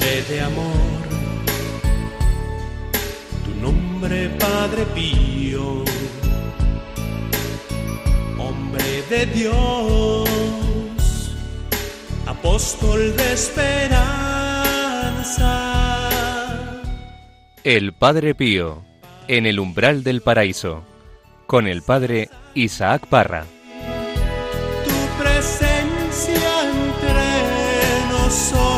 Hombre de amor, tu nombre Padre Pío, hombre de Dios, apóstol de esperanza. El Padre Pío, en el umbral del paraíso, con el Padre Isaac Parra. tu presencia entre nosotros,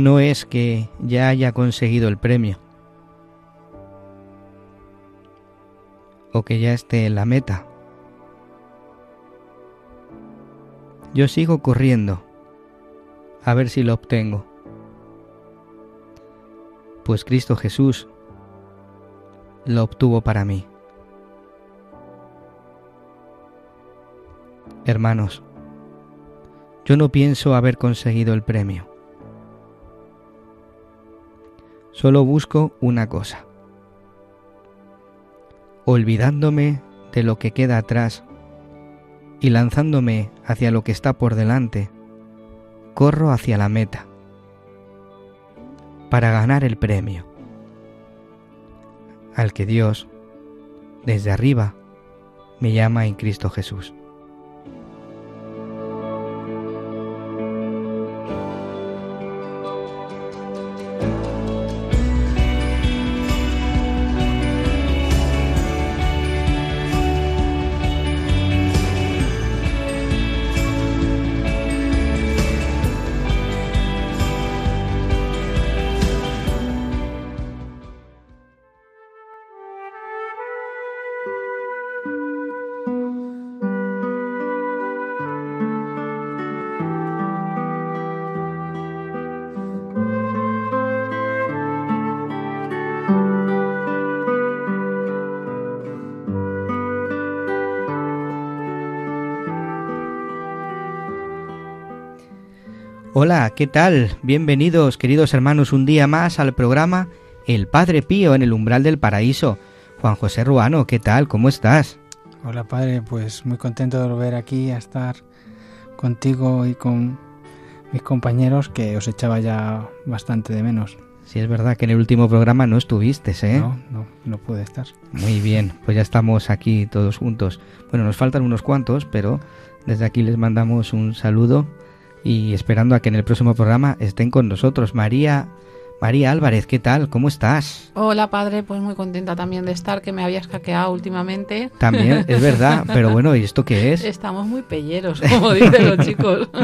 no es que ya haya conseguido el premio o que ya esté en la meta. Yo sigo corriendo a ver si lo obtengo. Pues Cristo Jesús lo obtuvo para mí. Hermanos, yo no pienso haber conseguido el premio. Solo busco una cosa. Olvidándome de lo que queda atrás y lanzándome hacia lo que está por delante, corro hacia la meta para ganar el premio al que Dios, desde arriba, me llama en Cristo Jesús. ¿Qué tal? Bienvenidos, queridos hermanos, un día más al programa El Padre Pío en el umbral del paraíso. Juan José Ruano, ¿qué tal? ¿Cómo estás? Hola padre, pues muy contento de volver aquí a estar contigo y con mis compañeros que os echaba ya bastante de menos. Sí, es verdad que en el último programa no estuviste, ¿eh? No, no, no pude estar. Muy bien, pues ya estamos aquí todos juntos. Bueno, nos faltan unos cuantos, pero desde aquí les mandamos un saludo y esperando a que en el próximo programa estén con nosotros. María, María Álvarez, ¿qué tal? ¿Cómo estás? Hola padre, pues muy contenta también de estar, que me habías caqueado últimamente. También, es verdad, pero bueno, ¿y esto qué es? Estamos muy pelleros, como dicen los chicos.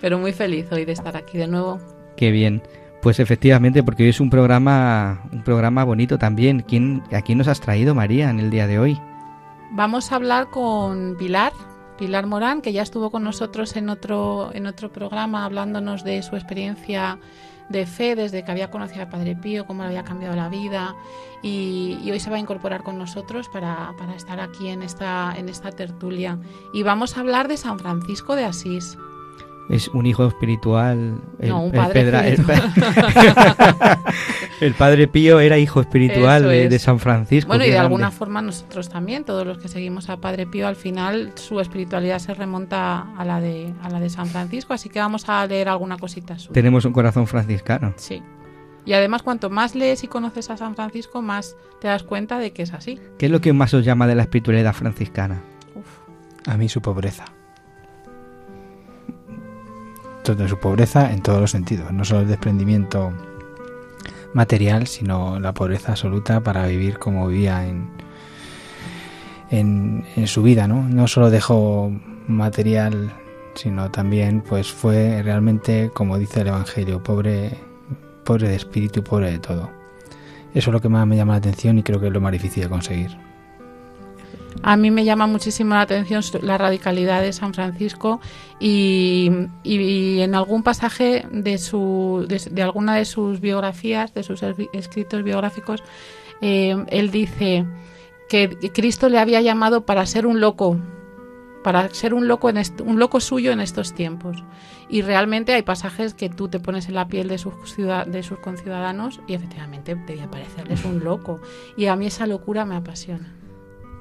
Pero muy feliz hoy de estar aquí de nuevo. Qué bien. Pues efectivamente, porque hoy es un programa, un programa bonito también. ¿Quién, ¿A quién nos has traído, María, en el día de hoy? Vamos a hablar con Pilar, Pilar Morán, que ya estuvo con nosotros en otro, en otro programa hablándonos de su experiencia de fe desde que había conocido al Padre Pío, cómo le había cambiado la vida y, y hoy se va a incorporar con nosotros para, para estar aquí en esta, en esta tertulia. Y vamos a hablar de San Francisco de Asís. Es un hijo espiritual. El, No, un el padre pedra- el espiritual. pa- el padre Pío era hijo espiritual de, es. de San Francisco. Bueno, y de grande. alguna forma nosotros también, todos los que seguimos a Padre Pío, al final su espiritualidad se remonta a la de, a la de San Francisco, así que vamos a leer alguna cosita suya. Tenemos un corazón franciscano. Sí. Y además, cuanto más lees y conoces a San Francisco, más te das cuenta de que es así. ¿Qué es lo que más os llama de la espiritualidad franciscana? A mí su pobreza. Toda su pobreza en todos los sentidos, no solo el desprendimiento material, sino la pobreza absoluta para vivir como vivía en, en, en su vida, ¿no? No solo dejó material, sino también pues fue realmente, como dice el Evangelio, pobre pobre de espíritu pobre de todo. Eso es lo que más me llama la atención y creo que es lo más difícil de conseguir. A mí me llama muchísimo la atención la radicalidad de San Francisco y, en algún pasaje de, su, de, alguna de sus biografías, de sus escritos biográficos, eh, él dice que Cristo le había llamado para ser un loco, para ser un loco, en un loco suyo en estos tiempos. Y realmente hay pasajes que tú te pones en la piel de sus, de sus conciudadanos y efectivamente debía parecerles un loco. Y a mí esa locura me apasiona.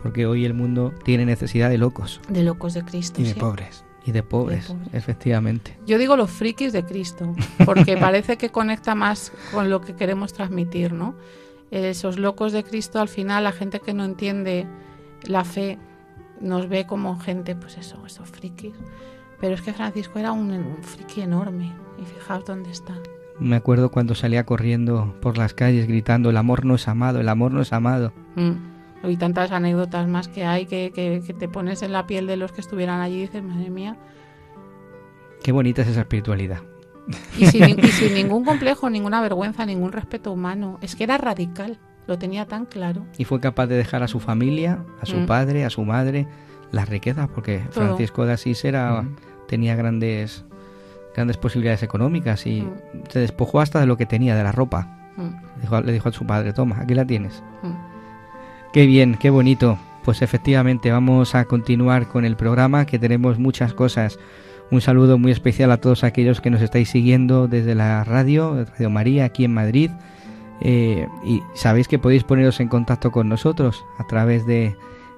Porque hoy el mundo tiene necesidad de locos. De locos de Cristo. Y de pobres. Y de pobres, efectivamente. Yo digo los frikis de Cristo, porque parece que conecta más con lo que queremos transmitir, ¿no? Esos locos de Cristo, al final, la gente que no entiende la fe, nos ve como gente, pues eso, esos frikis. Pero es que Francisco era un, friki enorme, y fijaos dónde está. Me acuerdo cuando salía corriendo por las calles gritando, el amor no es amado, el amor no es amado. Mm y tantas anécdotas más que hay que, que, te pones en la piel de los que estuvieran allí y dices, madre mía. Qué bonita es esa espiritualidad. Y sin, ningún complejo, ninguna vergüenza, ningún respeto humano. Es que era radical, lo tenía tan claro. Y fue capaz de dejar a su familia, a su mm. padre, a su madre, las riquezas, porque Francisco de Asís era, mm. tenía grandes, grandes posibilidades económicas y mm. se despojó hasta de lo que tenía, de la ropa. le dijo a su padre, toma, aquí la tienes. Qué bien, qué bonito. Pues efectivamente vamos a continuar con el programa que tenemos muchas cosas. Un saludo muy especial a todos aquellos que nos estáis siguiendo desde la radio, Radio María, aquí en Madrid. Eh, y sabéis que podéis poneros en contacto con nosotros a través de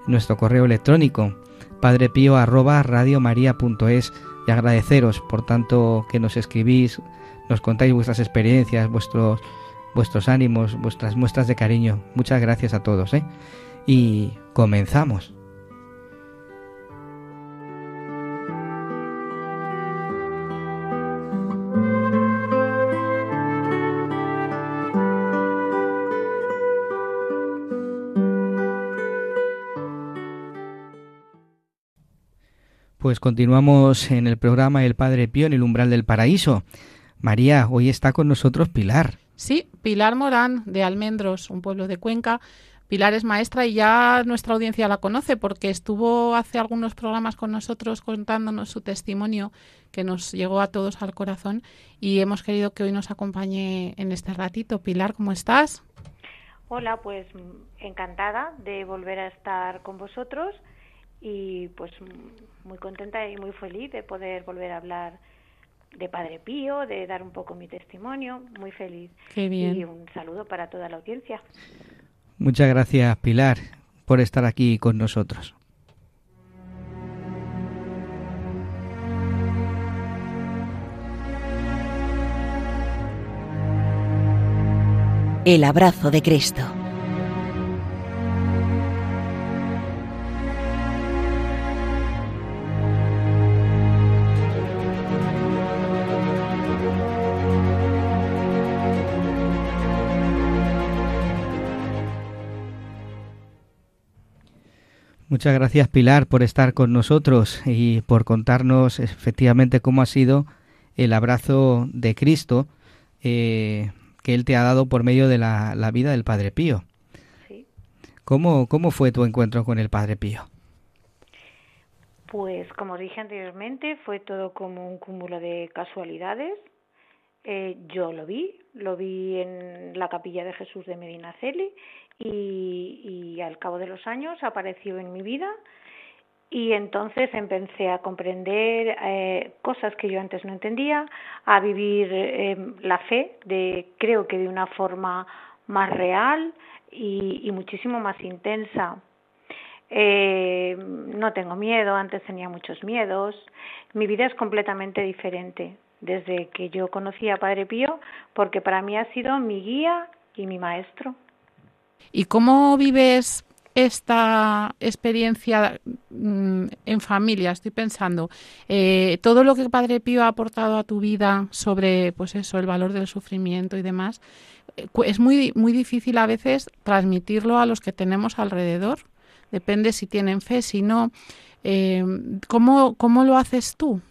nuestro correo electrónico padrepío arroba radiomaria.es y agradeceros por tanto que nos escribís, nos contáis vuestras experiencias, vuestros vuestros ánimos, vuestras muestras de cariño. Muchas gracias a todos. ¿eh? Y comenzamos. Pues continuamos en el programa El Padre Pío en el umbral del paraíso. María, hoy está con nosotros Pilar. Sí, Pilar Morán de Almendros, un pueblo de Cuenca. Pilar es maestra y ya nuestra audiencia la conoce porque estuvo hace algunos programas con nosotros contándonos su testimonio que nos llegó a todos al corazón y hemos querido que hoy nos acompañe en este ratito. Pilar, ¿cómo estás? Hola, pues encantada de volver a estar con vosotros y pues muy contenta y muy feliz de poder volver a hablar de Padre Pío, de dar un poco mi testimonio, muy feliz. Qué bien. Y un saludo para toda la audiencia. Muchas gracias, Pilar, por estar aquí con nosotros. El abrazo de Cristo. Muchas gracias Pilar por estar con nosotros y por contarnos efectivamente cómo ha sido el abrazo de Cristo eh, que Él te ha dado por medio de la, vida del Padre Pío. Sí. ¿Cómo, ¿Cómo fue tu encuentro con el Padre Pío? Pues como dije anteriormente, fue todo como un cúmulo de casualidades. Eh, yo lo vi, lo vi en la capilla de Jesús de Medinaceli y, al cabo de los años apareció en mi vida y entonces empecé a comprender eh, cosas que yo antes no entendía, a vivir eh, la fe, de creo que de una forma más real y, muchísimo más intensa. Eh, no tengo miedo, antes tenía muchos miedos. Mi vida es completamente diferente desde que yo conocí a Padre Pío, porque para mí ha sido mi guía y mi maestro. ¿Y cómo vives esta experiencia mm, en familia? Estoy pensando, eh, todo lo que Padre Pío ha aportado a tu vida sobre, pues eso, el valor del sufrimiento y demás, eh, es muy, muy difícil a veces transmitirlo a los que tenemos alrededor. Depende si tienen fe, si no. Eh, ¿cómo, ¿Cómo lo haces tú?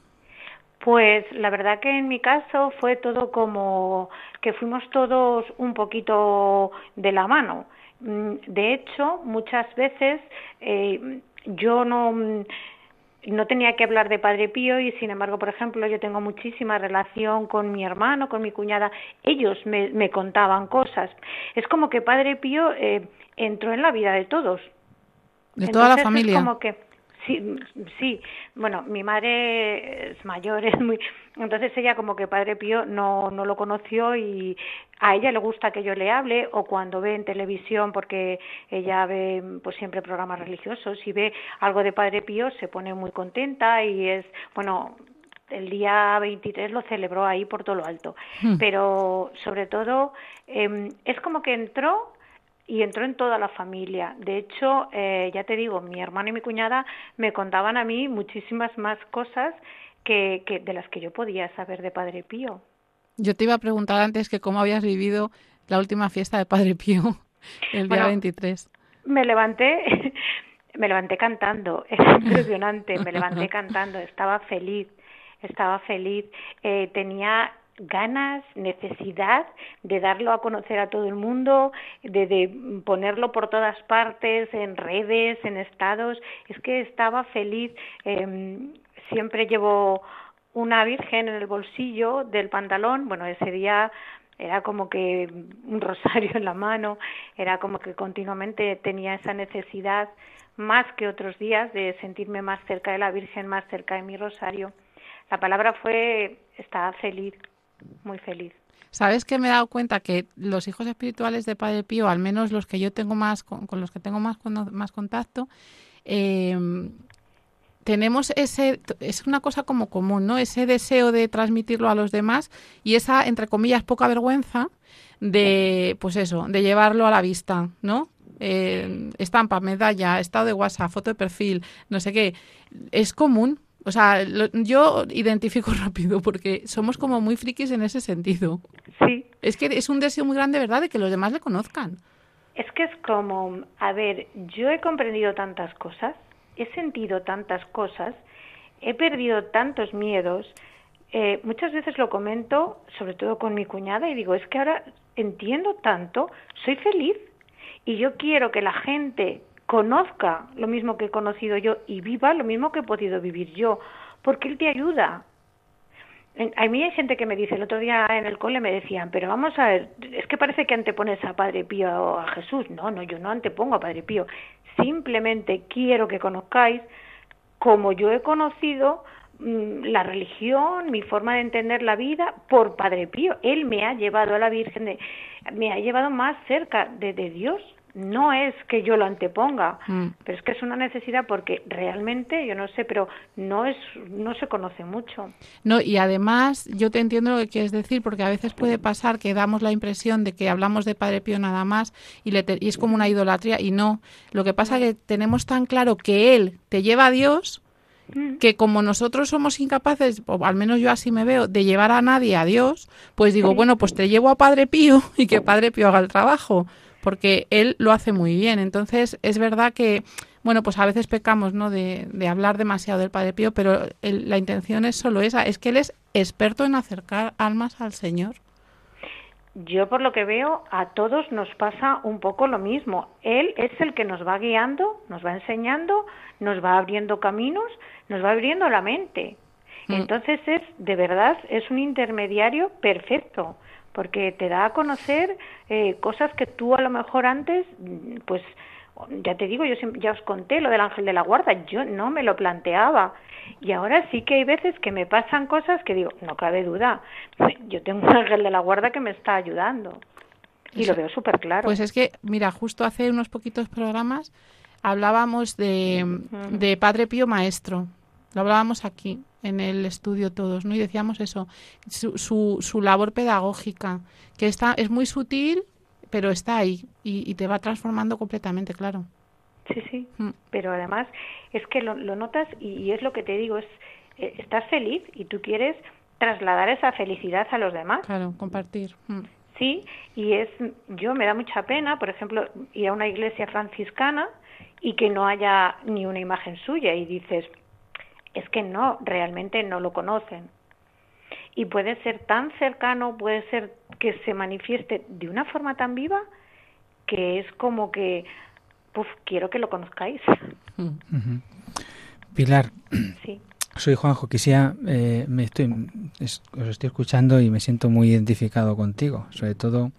Pues la verdad que en mi caso fue todo como que fuimos todos un poquito de la mano. Mm, de hecho, muchas veces eh, yo no mm, no tenía que hablar de Padre Pío y sin embargo, por ejemplo, yo tengo muchísima relación con mi hermano, con mi cuñada. Ellos me, me contaban cosas. Es como que Padre Pío eh, entró en la vida de todos. De toda la familia. Es como que Sí, sí. Bueno, mi madre es mayor, es muy. Entonces ella como que Padre Pío no no lo conoció y a ella le gusta que yo le hable o cuando ve en televisión porque ella ve pues siempre programas religiosos y ve algo de Padre Pío se pone muy contenta y es bueno el día 23 lo celebró ahí por todo lo alto. Hmm. Pero sobre todo eh, es como que entró y entró en toda la familia. De hecho, eh, ya te digo, mi hermano y mi cuñada me contaban a mí muchísimas más cosas que, que, de las que yo podía saber de Padre Pío. Yo te iba a preguntar antes que cómo habías vivido la última fiesta de Padre Pío, el día 23. Me levanté, me levanté cantando, es impresionante, me levanté cantando, estaba feliz, estaba feliz, eh, tenía ganas, necesidad de darlo a conocer a todo el mundo, de, de, ponerlo por todas partes, en redes, en estados. Es que estaba feliz. Eh, siempre llevo una virgen en el bolsillo del pantalón. Bueno, ese día era como que un rosario en la mano, era como que continuamente tenía esa necesidad más que otros días de sentirme más cerca de la Virgen, más cerca de mi rosario. La palabra fue estaba feliz muy feliz. ¿Sabes que me he dado cuenta que los hijos espirituales de Padre Pío, al menos los que yo tengo más, con, los que tengo más, más contacto, em, tenemos ese, es una cosa como común, ¿no? Ese deseo de transmitirlo a los demás y esa, entre comillas, poca vergüenza de, pues eso, de llevarlo a la vista, ¿no? Eh, estampa, medalla, estado de WhatsApp, foto de perfil, no sé qué. Es común, o sea, yo identifico rápido porque somos como muy frikis en ese sentido. Sí. Es que es un deseo muy grande, ¿verdad?, de que los demás le conozcan. Es que es como, a ver, yo he comprendido tantas cosas, he sentido tantas cosas, he perdido tantos miedos. Eh, muchas veces lo comento, sobre todo con mi cuñada, y digo, es que ahora entiendo tanto, soy feliz. Y yo quiero que la gente conozca lo mismo que he conocido yo y viva lo mismo que he podido vivir yo, porque Él te ayuda. A mí hay gente que me dice, el otro día en el cole me decían, pero vamos a ver, es que parece que antepones a Padre Pío o a Jesús. No, no, yo no antepongo a Padre Pío. Simplemente quiero que conozcáis como yo he conocido mm, la religión, mi forma de entender la vida por Padre Pío. Él me ha llevado a la Virgen, me ha llevado más cerca de Dios no es que yo lo anteponga, mm. pero es que es una necesidad porque realmente, yo no sé, pero no es, no se conoce mucho. No, y además yo te entiendo lo que quieres decir, porque a veces puede pasar que damos la impresión de que hablamos de Padre Pío nada más y, le y es como una idolatría, y no. Lo que pasa es que tenemos tan claro que Él te lleva a Dios, mm. que como nosotros somos incapaces, o al menos yo así me veo, de llevar a nadie a Dios, pues digo, bueno, pues te llevo a Padre Pío y que Padre Pío haga el trabajo porque él lo hace muy bien. Entonces, es verdad que, bueno, pues a veces pecamos, ¿no? De, de hablar demasiado del Padre Pío, pero la intención es solo esa, es que él es experto en acercar almas al Señor. Yo por lo que veo a todos nos pasa un poco lo mismo. Él es el que nos va guiando, nos va enseñando, nos va abriendo caminos, nos va abriendo la mente. Mm. Entonces es de verdad es un intermediario perfecto porque te da a conocer eh, cosas que tú a lo mejor antes, mm, pues ya te digo, yo ya os conté lo del ángel de la guarda, yo no me lo planteaba. Y ahora sí que hay veces que me pasan cosas que digo, no cabe duda, yo tengo un ángel de la guarda que me está ayudando. Y lo veo súper claro. Pues es que, mira, justo hace unos poquitos programas hablábamos de, de Padre Pío Maestro. Lo hablábamos aquí en el estudio todos, ¿no? Y decíamos eso, su, su, su labor pedagógica, que está, es muy sutil, pero está ahí y, te va transformando completamente, claro. Sí, sí, mm. pero además es que lo, notas y, es lo que te digo, es eh, estás feliz y tú quieres trasladar esa felicidad a los demás. Claro, compartir. Mm. Sí, y es, yo me da mucha pena, por ejemplo, ir a una iglesia franciscana y que no haya ni una imagen suya y dices, es que no, realmente no lo conocen. y puede ser tan cercano, puede ser que se manifieste de una forma tan viva que es como que, pues quiero que lo conozcáis. Pilar, sí. soy Juanjo. Quisiera, eh, me estoy, os estoy escuchando y me siento muy identificado contigo, sobre todo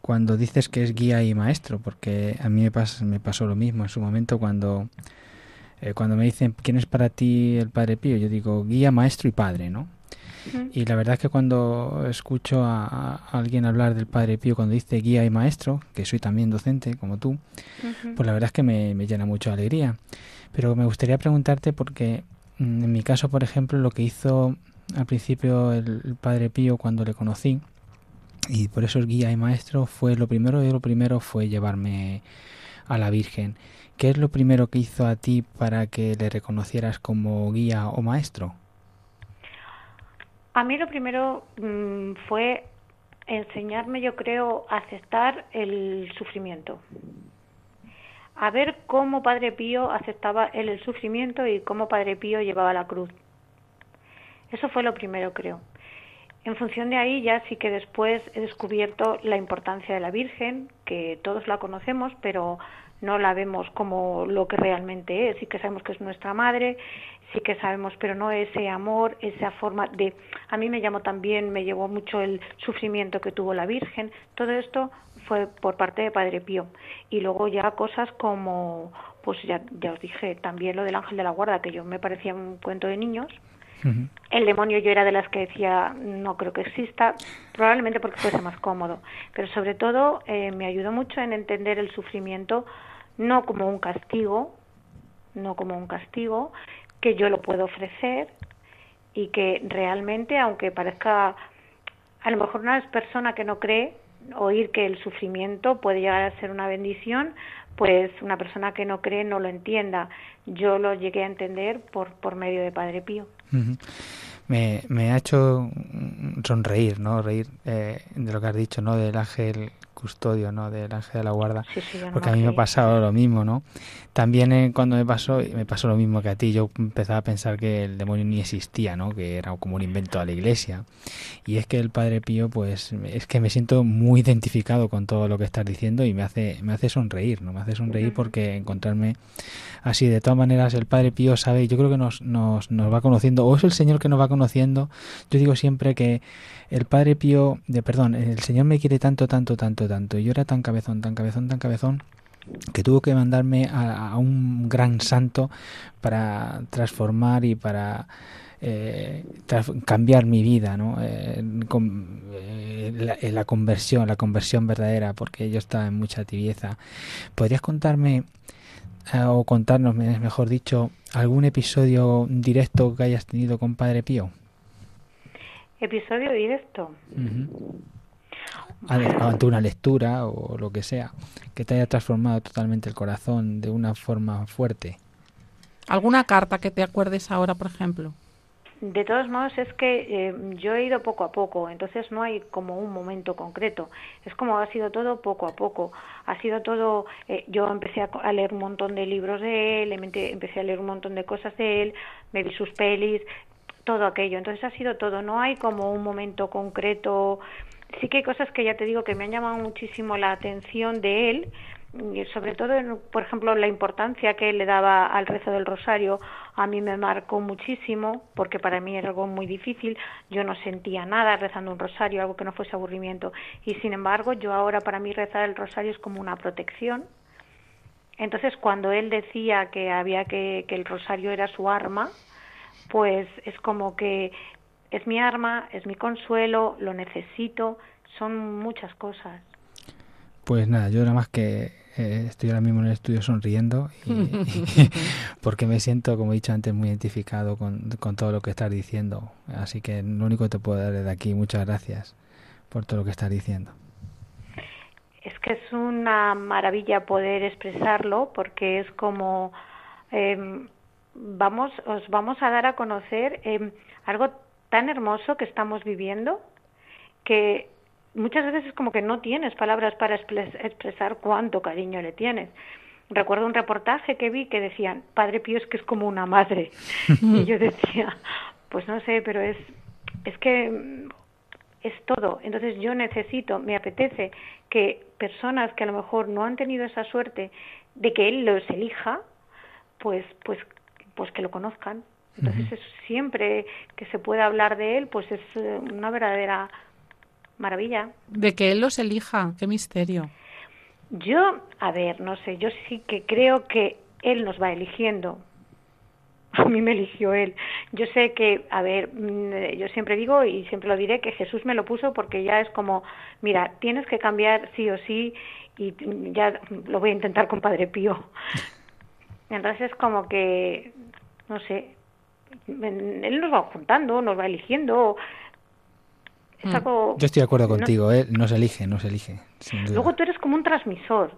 cuando dices que es guía y maestro, porque a mí me, pasa, me pasó lo mismo en su momento cuando, eh, cuando me dicen quién es para ti el Padre Pío, yo digo guía, maestro y padre, ¿no? Y la verdad es que cuando escucho a, alguien hablar del Padre Pío, cuando dice guía y maestro, que soy también docente como tú, pues la verdad es que me, llena mucho de alegría. Pero me gustaría preguntarte porque mm, en mi caso, por ejemplo, lo que hizo al principio el, Padre Pío cuando le conocí, y por eso es guía y maestro, fue lo primero, y lo primero fue llevarme a la Virgen. ¿Qué es lo primero que hizo a ti para que le reconocieras como guía o maestro? A mí lo primero mm, fue enseñarme, yo creo, a aceptar el sufrimiento. A ver cómo Padre Pío aceptaba él el sufrimiento y cómo Padre Pío llevaba la cruz. Eso fue lo primero, creo. En función de ahí ya sí que después he descubierto la importancia de la Virgen, que todos la conocemos, pero no la vemos como lo que realmente es, sí que sabemos que es nuestra madre, sí que sabemos, pero no ese amor, esa forma de... A mí me llamó también, me llevó mucho el sufrimiento que tuvo la Virgen, todo esto fue por parte de Padre Pío. Y luego ya cosas como, pues ya, ya os dije, también lo del ángel de la guarda, que yo me parecía un cuento de niños. El demonio yo era de las que decía, no creo que exista, probablemente porque fuese más cómodo, pero sobre todo eh, me ayudó mucho en entender el sufrimiento no como un castigo, no como un castigo, que yo lo puedo ofrecer y que realmente, aunque parezca a lo mejor una persona que no cree, oír que el sufrimiento puede llegar a ser una bendición, pues una persona que no cree no lo entienda. Yo lo llegué a entender por, por medio de Padre Pío. Me, me, ha hecho sonreír, ¿no? Reír eh, de lo que has dicho, ¿no? Del ángel custodio, ¿no? Del ángel de la guarda. porque a mí me ha pasado lo mismo, ¿no? También eh, cuando me pasó, me pasó lo mismo que a ti, yo empezaba a pensar que el demonio ni existía, ¿no? Que era como un invento de la iglesia. Y es que el Padre Pío, pues, es que me siento muy identificado con todo lo que estás diciendo y me hace, me hace sonreír, ¿no? Me hace sonreír porque encontrarme así, de todas maneras, el Padre Pío sabe, yo creo que nos, nos, nos va conociendo, o es el Señor que nos va conociendo. Yo digo siempre que el Padre Pío, de perdón, el Señor me quiere tanto, tanto, tanto, tanto. Y yo era tan cabezón, tan cabezón, tan cabezón que tuvo que mandarme a, un gran santo para transformar y para eh, cambiar mi vida, ¿no? Eh, eh, la, conversión, la conversión verdadera, porque yo estaba en mucha tibieza. ¿Podrías contarme o contarnos, mejor dicho, algún episodio directo que hayas tenido con Padre Pío? Episodio directo. Ante una lectura o lo que sea, que te haya transformado totalmente el corazón de una forma fuerte. ¿Alguna carta que te acuerdes ahora, por ejemplo? De todos modos, es que eh, yo he ido poco a poco, entonces no hay como un momento concreto. Es como ha sido todo poco a poco. Ha sido todo. Eh, yo empecé a, leer un montón de libros de él, empecé a leer un montón de cosas de él, me vi sus pelis, todo aquello. Entonces ha sido todo, no hay como un momento concreto. Sí que hay cosas que ya te digo que me han llamado muchísimo la atención de él, sobre todo, por ejemplo, la importancia que le daba al rezo del rosario, a mí me marcó muchísimo, porque para mí era algo muy difícil, yo no sentía nada rezando un rosario, algo que no fuese aburrimiento, y sin embargo, yo ahora para mí rezar el rosario es como una protección. Entonces, cuando él decía que había que, que el rosario era su arma, pues es como que es mi arma, es mi consuelo, lo necesito, son muchas cosas. Pues nada, yo nada más que eh, estoy ahora mismo en el estudio sonriendo porque me siento, como he dicho antes, muy identificado con, con, todo lo que estás diciendo. Así que lo único que te puedo dar desde aquí, muchas gracias por todo lo que estás diciendo. Es que es una maravilla poder expresarlo porque es como... Eh, vamos, os vamos a dar a conocer eh, algo tan hermoso que estamos viviendo que muchas veces es como que no tienes palabras para expresar cuánto cariño le tienes. Recuerdo un reportaje que vi que decían, Padre Pío es que es como una madre. y yo decía, pues no sé, pero es Es que mm, es todo. Entonces yo necesito, me apetece que personas que a lo mejor no han tenido esa suerte de que él los elija, pues, pues, pues que lo conozcan. Entonces siempre que se pueda hablar de él, pues es eh, una verdadera maravilla. De que él los elija, qué misterio. Yo, a ver, no sé, yo sí que creo que él nos va eligiendo. A mí me eligió él. Yo sé que, a ver, mm, yo siempre digo y siempre lo diré que Jesús me lo puso porque ya es como, mira, tienes que cambiar sí o sí y ya lo voy a intentar con Padre Pío. Entonces es como que, no sé, él nos va juntando, nos va eligiendo. Mm. Yo estoy de acuerdo contigo, ¿eh? no se elige, no se elige. Luego tú eres como un transmisor.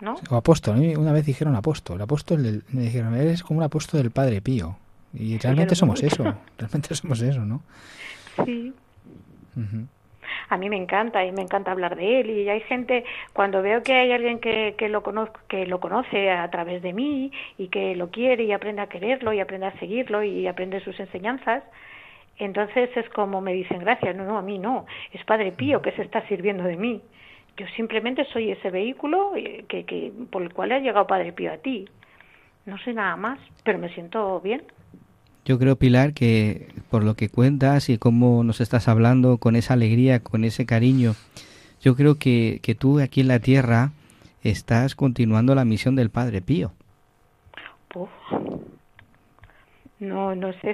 ¿no? O apóstol, una vez dijeron apóstol, apóstol me dijeron, eres como un apóstol del Padre Pío. Y realmente somos eso, realmente somos eso, ¿no? Sí. A mí me encanta y me encanta hablar de él y hay gente cuando veo que hay alguien que, que lo conozco, que lo conoce a través de mí y que lo quiere y aprende a quererlo y aprende a seguirlo y aprende sus enseñanzas, entonces es como me dicen gracias, no, no, a mí no, es Padre Pío que se está sirviendo de mí. Yo simplemente soy ese vehículo eh, que, que, por el cual ha llegado Padre Pío a ti. No sé nada más, pero me siento bien. Yo creo, Pilar, que por lo que cuentas y cómo nos estás hablando con esa alegría, con ese cariño, yo creo que, que tú aquí en la tierra estás continuando la misión del Padre Pío. No, no sé.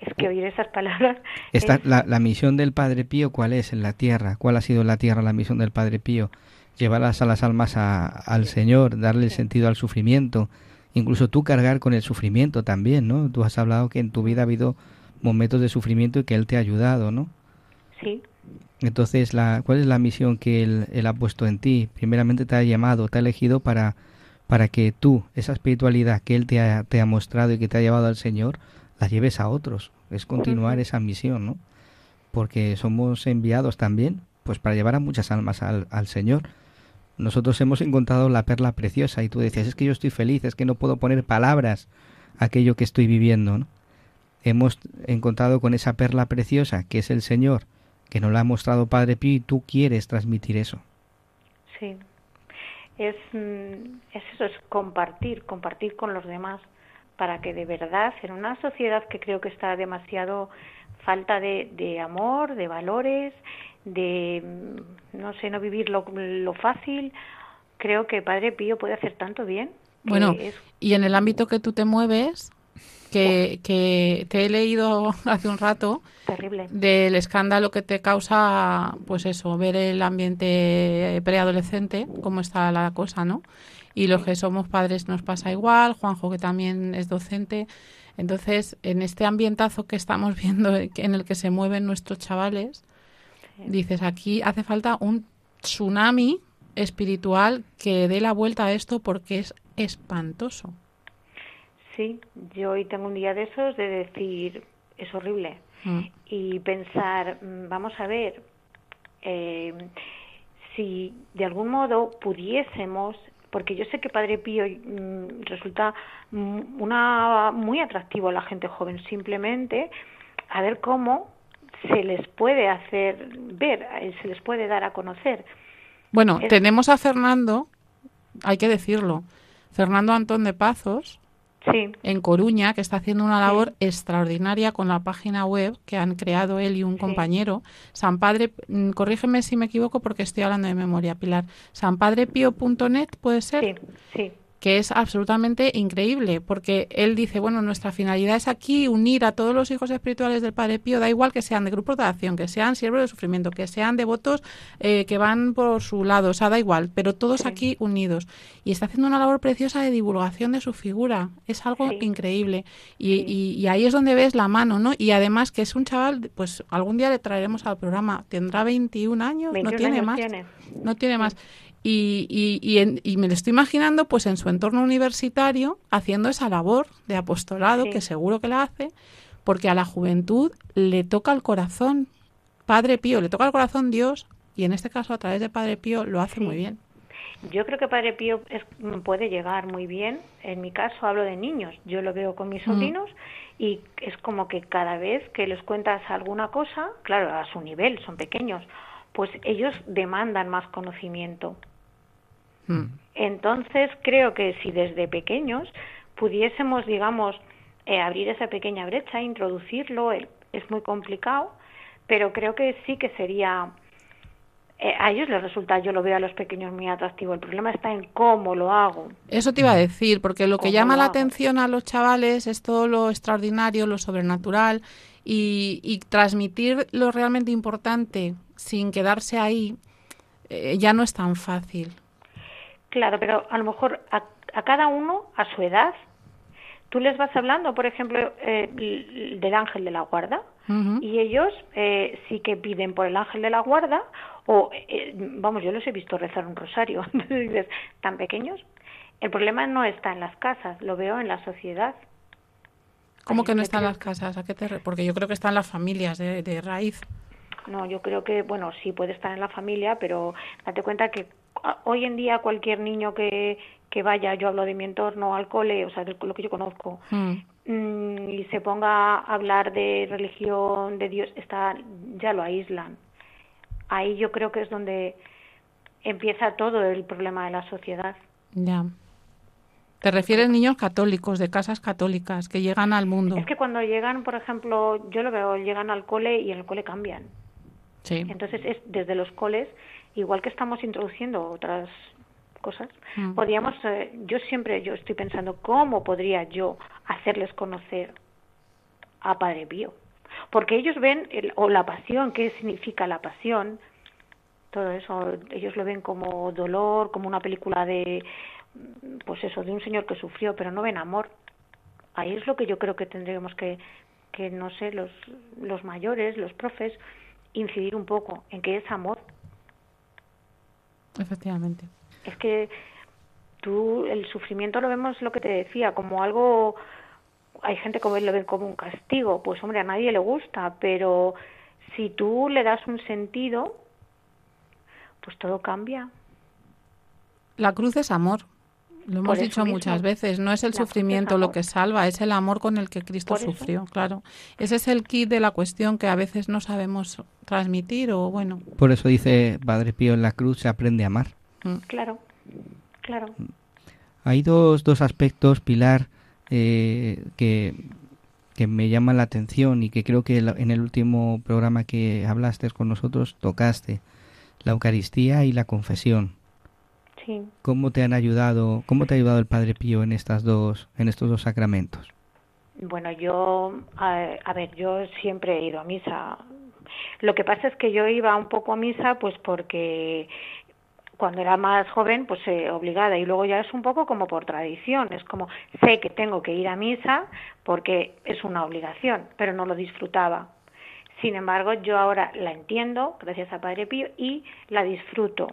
Es que oír esas palabras. la, la, misión del Padre Pío, ¿cuál es en la tierra? ¿Cuál ha sido en la tierra la misión del Padre Pío? Llevarlas a las almas al Señor, darle el sentido al sufrimiento, incluso tú cargar con el sufrimiento también, ¿no? Tú has hablado que en tu vida ha habido momentos de sufrimiento y que Él te ha ayudado, ¿no? Sí. Entonces, la, ¿cuál es la misión que él, él, ha puesto en ti? Primeramente te ha llamado, te ha elegido para, para que tú, esa espiritualidad que Él te ha, te ha mostrado y que te ha llevado al Señor, la lleves a otros. Es continuar esa misión, ¿no? Porque somos enviados también, pues para llevar a muchas almas al, al Señor. Nosotros hemos encontrado la perla preciosa y tú decías, es que yo estoy feliz, es que no puedo poner palabras a aquello que estoy viviendo, ¿no? Hemos encontrado con esa perla preciosa que es el Señor, que nos la ha mostrado Padre Pío y tú quieres transmitir eso. Sí, es, mm, es eso, es compartir, compartir con los demás para que de verdad en una sociedad que creo que está demasiado falta de, amor, de valores, de mm, no sé, no vivir lo, fácil, creo que Padre Pío puede hacer tanto bien. Bueno, y en el ámbito que tú te mueves, que, que te he leído hace un rato Terrible. del escándalo que te causa, pues eso, ver el ambiente preadolescente, cómo está la cosa, ¿no? Y los que somos padres nos pasa igual, Juanjo que también es docente. Entonces, en este ambientazo que estamos viendo en el que se mueven nuestros chavales, dices, aquí hace falta un tsunami espiritual que dé la vuelta a esto porque es espantoso. Sí, yo hoy tengo un día de esos de decir, es horrible. Mm. Y pensar, mm, vamos a ver, eh, si de algún modo pudiésemos porque yo sé que Padre Pío mm, resulta mm, una muy atractivo a la gente joven, simplemente a ver cómo se les puede hacer ver, eh, se les puede dar a conocer. Bueno, tenemos a Fernando, hay que decirlo, Fernando Antón de Pazos, en Coruña, que está haciendo una labor extraordinaria con la página web que han creado él y un compañero. San Padre, mm, corrígeme si me equivoco porque estoy hablando de memoria, Pilar. sanpadrepio.net puede ser. Sí, sí que es absolutamente increíble, porque él dice, bueno, nuestra finalidad es aquí unir a todos los hijos espirituales del Padre Pío, da igual que sean de grupos de acción, que sean siervos de sufrimiento, que sean devotos eh, que van por su lado, o sea, da igual, pero todos aquí unidos. Y está haciendo una labor preciosa de divulgación de su figura, es algo increíble. Y, y, ahí es donde ves la mano, ¿no? Y además que es un chaval, pues algún día le traeremos al programa, tendrá 21 años, no tiene más. No tiene más. Y, y, y, me lo estoy imaginando pues en su entorno universitario haciendo esa labor de apostolado, que seguro que la hace, porque a la juventud le toca el corazón, Padre Pío, le toca el corazón Dios, y en este caso a través de Padre Pío lo hace muy bien. Yo creo que Padre Pío puede llegar muy bien. En mi caso hablo de niños. Yo lo veo con mis mm. sobrinos y es como que cada vez que les cuentas alguna cosa, claro, a su nivel, son pequeños, pues ellos demandan más conocimiento. Hmm. Entonces creo que si desde pequeños pudiésemos, digamos, eh, abrir esa pequeña brecha, introducirlo, es muy complicado, pero creo que sí que sería eh, a ellos les resulta, yo lo veo a los pequeños muy atractivo. El problema está en cómo lo hago. Eso te iba a decir, porque lo que llama la atención a los chavales es todo lo extraordinario, lo sobrenatural y, transmitir lo realmente importante sin quedarse ahí eh, ya no es tan fácil. Claro, pero a lo mejor a, cada uno, a su edad, tú les vas hablando, por ejemplo, eh, del ángel de la guarda, y ellos sí que piden por el ángel de la guarda o, eh, vamos, yo los he visto rezar un rosario, dices, tan pequeños. El problema no está en las casas, lo veo en la sociedad. ¿Cómo que no está en las casas? ¿A qué te Porque yo creo que está en las familias de, raíz. No, yo creo que, bueno, sí puede estar en la familia, pero date cuenta que hoy en día cualquier niño que, que vaya, yo hablo de mi entorno, al cole, o sea, de lo que yo conozco, mm. Mm, y se ponga a hablar de religión, de Dios, está, ya lo aíslan ahí yo creo que es donde empieza todo el problema de la sociedad. Ya. ¿Te refieres niños católicos, de casas católicas, que llegan al mundo? Es que cuando llegan, por ejemplo, yo lo veo, llegan al cole y en el cole cambian. Sí. Entonces, es desde los coles, igual que estamos introduciendo otras cosas, mm. podríamos, eh, yo siempre yo estoy pensando, ¿cómo podría yo hacerles conocer a Padre Pío? porque ellos ven o la pasión, qué significa la pasión, todo eso, ellos lo ven como dolor, como una película de, pues eso, de un señor que sufrió, pero no ven amor. Ahí es lo que yo creo que tendríamos que, que no sé, los, los mayores, los profes, incidir un poco en que es amor. Efectivamente. Es que tú, el sufrimiento lo vemos, lo que te decía, como algo hay gente que lo ven como un castigo, pues hombre, a nadie le gusta, pero si tú le das un sentido, pues todo cambia. La cruz es amor. Lo hemos dicho muchas veces, no es el sufrimiento lo que salva, es el amor con el que Cristo sufrió, claro. Ese es el kit de la cuestión que a veces no sabemos transmitir o bueno. Por eso dice Padre Pío, en la cruz se aprende a amar. Mm. Claro, claro. Hay dos, dos aspectos, Pilar, eh, que, que me llama la atención y que creo que en el último programa que hablaste con nosotros tocaste, la Eucaristía y la confesión. Sí. ¿Cómo te han ayudado, cómo te ha ayudado el Padre Pío en estas dos, en estos dos sacramentos? Bueno, yo, a, ver, yo siempre he ido a misa. Lo que pasa es que yo iba un poco a misa, pues porque cuando era más joven, pues eh, obligada y luego ya es un poco como por tradición, es como sé que tengo que ir a misa porque es una obligación, pero no lo disfrutaba. Sin embargo, yo ahora la entiendo, gracias a Padre Pío, y la disfruto.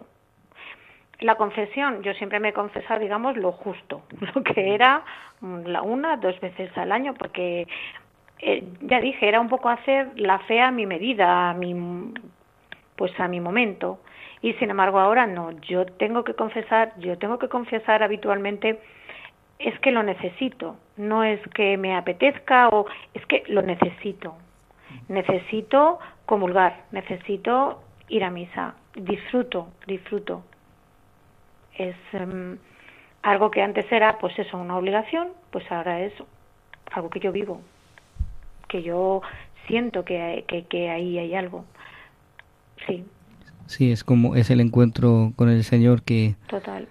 La confesión, yo siempre me he confesado, digamos, lo justo, lo que era la una, dos veces al año, porque eh, ya dije, era un poco hacer la fe a mi medida, a mi, pues a mi momento y sin embargo ahora no, yo tengo que confesar, yo tengo que confesar habitualmente es que lo necesito, no es que me apetezca o es que lo necesito. Necesito comulgar, necesito ir a misa, disfruto, disfruto. Es em, algo que antes era pues eso, una obligación, pues ahora es algo que yo vivo, que yo siento que, que, que ahí hay algo. Sí, Sí, es como es el encuentro con el Señor que Total.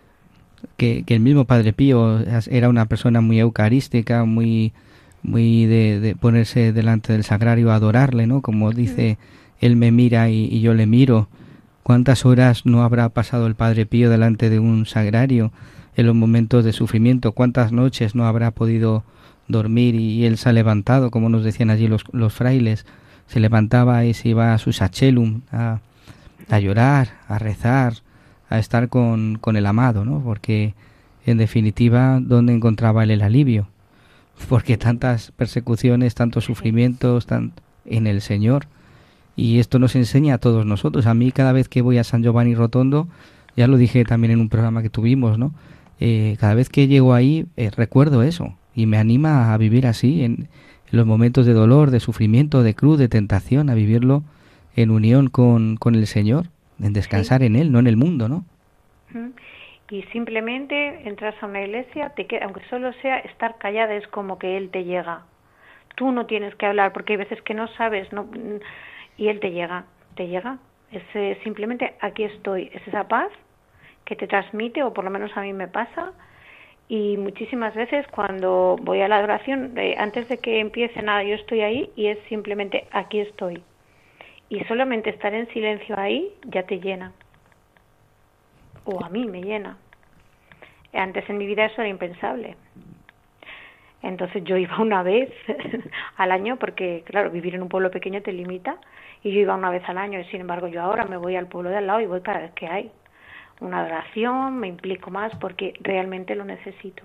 Que, el mismo Padre Pío era una persona muy eucarística, muy muy de, ponerse delante del sagrario a adorarle, ¿no? Como dice, él me mira y, yo le miro. ¿Cuántas horas no habrá pasado el Padre Pío delante de un sagrario en los momentos de sufrimiento? ¿Cuántas noches no habrá podido dormir y, él se ha levantado, como nos decían allí los, los frailes? Se levantaba y se iba a su sachelum, a, a llorar, a rezar, a estar con, con el amado, ¿no? Porque en definitiva, ¿dónde encontraba él el alivio? Porque tantas persecuciones, tantos sufrimientos tan, en el Señor. Y esto nos enseña a todos nosotros. A mí cada vez que voy a San Giovanni Rotondo, ya lo dije también en un programa que tuvimos, ¿no? Eh, cada vez que llego ahí eh, recuerdo eso y me anima a vivir así, en, los momentos de dolor, de sufrimiento, de cruz, de tentación, a vivirlo en unión con, con el Señor, en descansar en Él, no en el mundo, ¿no? Y simplemente entras a una iglesia, te queda, aunque solo sea estar callada, es como que Él te llega. Tú no tienes que hablar, porque hay veces que no sabes, no, y Él te llega, te llega. Es simplemente aquí estoy, es esa paz que te transmite, o por lo menos a mí me pasa, y muchísimas veces cuando voy a la adoración, eh, antes de que empiece nada, yo estoy ahí y es simplemente aquí estoy. Y solamente estar en silencio ahí ya te llena. O a mí me llena. Antes en mi vida eso era impensable. Entonces yo iba una vez al año porque, claro, vivir en un pueblo pequeño te limita y yo iba una vez al año. Y sin embargo, yo ahora me voy al pueblo de al lado y voy para ver qué hay una adoración, me implico más porque realmente lo necesito,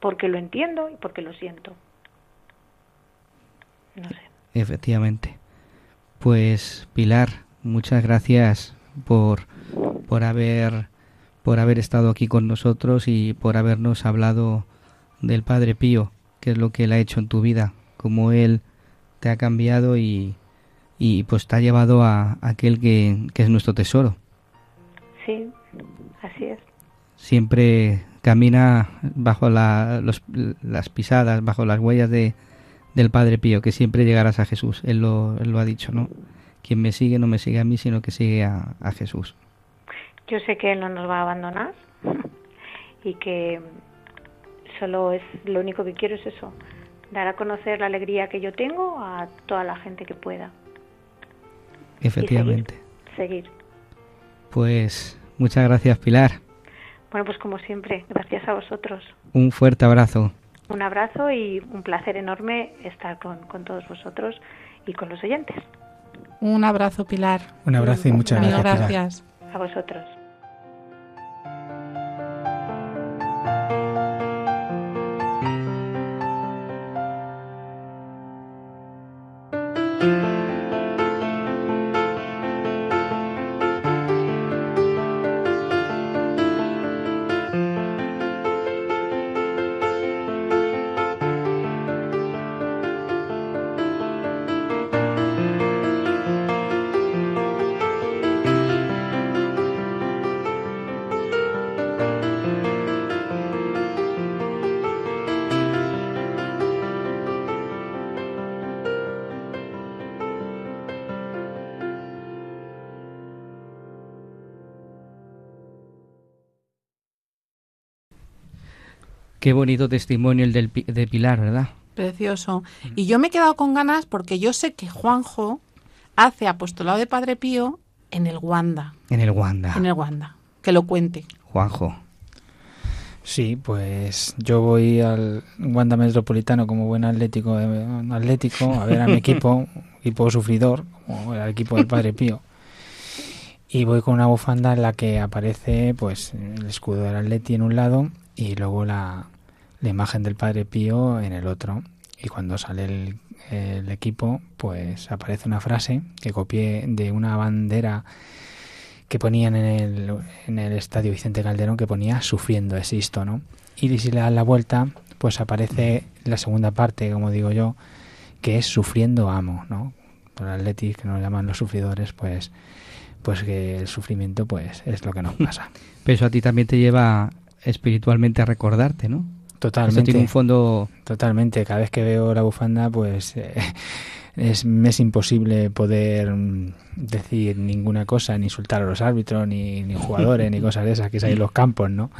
porque lo entiendo y porque lo siento. No sé. Efectivamente. Pues Pilar, muchas gracias por, por haber por haber estado aquí con nosotros y por habernos hablado del Padre Pío, qué es lo que él ha hecho en tu vida, cómo él te ha cambiado y, y pues te ha llevado a, aquel que, que es nuestro tesoro. Sí, Así es. Siempre camina bajo las pisadas, bajo las huellas de, del Padre Pío, que siempre llegarás a Jesús. Él lo, lo ha dicho, ¿no? Quien me sigue no me sigue a mí, sino que sigue a, a Jesús. Yo sé que Él no nos va a abandonar y que solo es lo único que quiero es eso, dar a conocer la alegría que yo tengo a toda la gente que pueda. Efectivamente. seguir. Pues Muchas gracias, Pilar. Bueno, pues como siempre, gracias a vosotros. Un fuerte abrazo. Un abrazo y un placer enorme estar con, con todos vosotros y con los oyentes. Un abrazo, Pilar. Un abrazo y muchas gracias. gracias. A vosotros. Qué bonito testimonio el del, de Pilar, ¿verdad? Precioso. Y yo me he quedado con ganas porque yo sé que Juanjo hace apostolado de Padre Pío en el Wanda. En el Wanda. En el Wanda. Que lo cuente. Juanjo. Sí, pues yo voy al Wanda Metropolitano como buen atlético, eh, atlético a ver a mi equipo, equipo sufridor, como el equipo del Padre Pío. Y voy con una bufanda en la que aparece pues el escudo del Atleti en un lado y luego la, la imagen del Padre Pío en el otro. Y cuando sale el, equipo, pues aparece una frase que copié de una bandera que ponían en el, en el estadio Vicente Calderón que ponía sufriendo existo, ¿no? Y si le dan la vuelta, pues aparece la segunda parte, como digo yo, que es sufriendo amo, ¿no? Por Atletis, que nos llaman los sufridores, pues pues que el sufrimiento pues es lo que nos pasa. Pero eso a ti también te lleva espiritualmente a recordarte, ¿no? Totalmente. tiene un fondo. Totalmente. Cada vez que veo la bufanda, pues eh, es, es imposible poder mm, decir ninguna cosa, ni insultar a los árbitros, ni, ni jugadores, ni cosas de esas que hay en los campos, ¿no?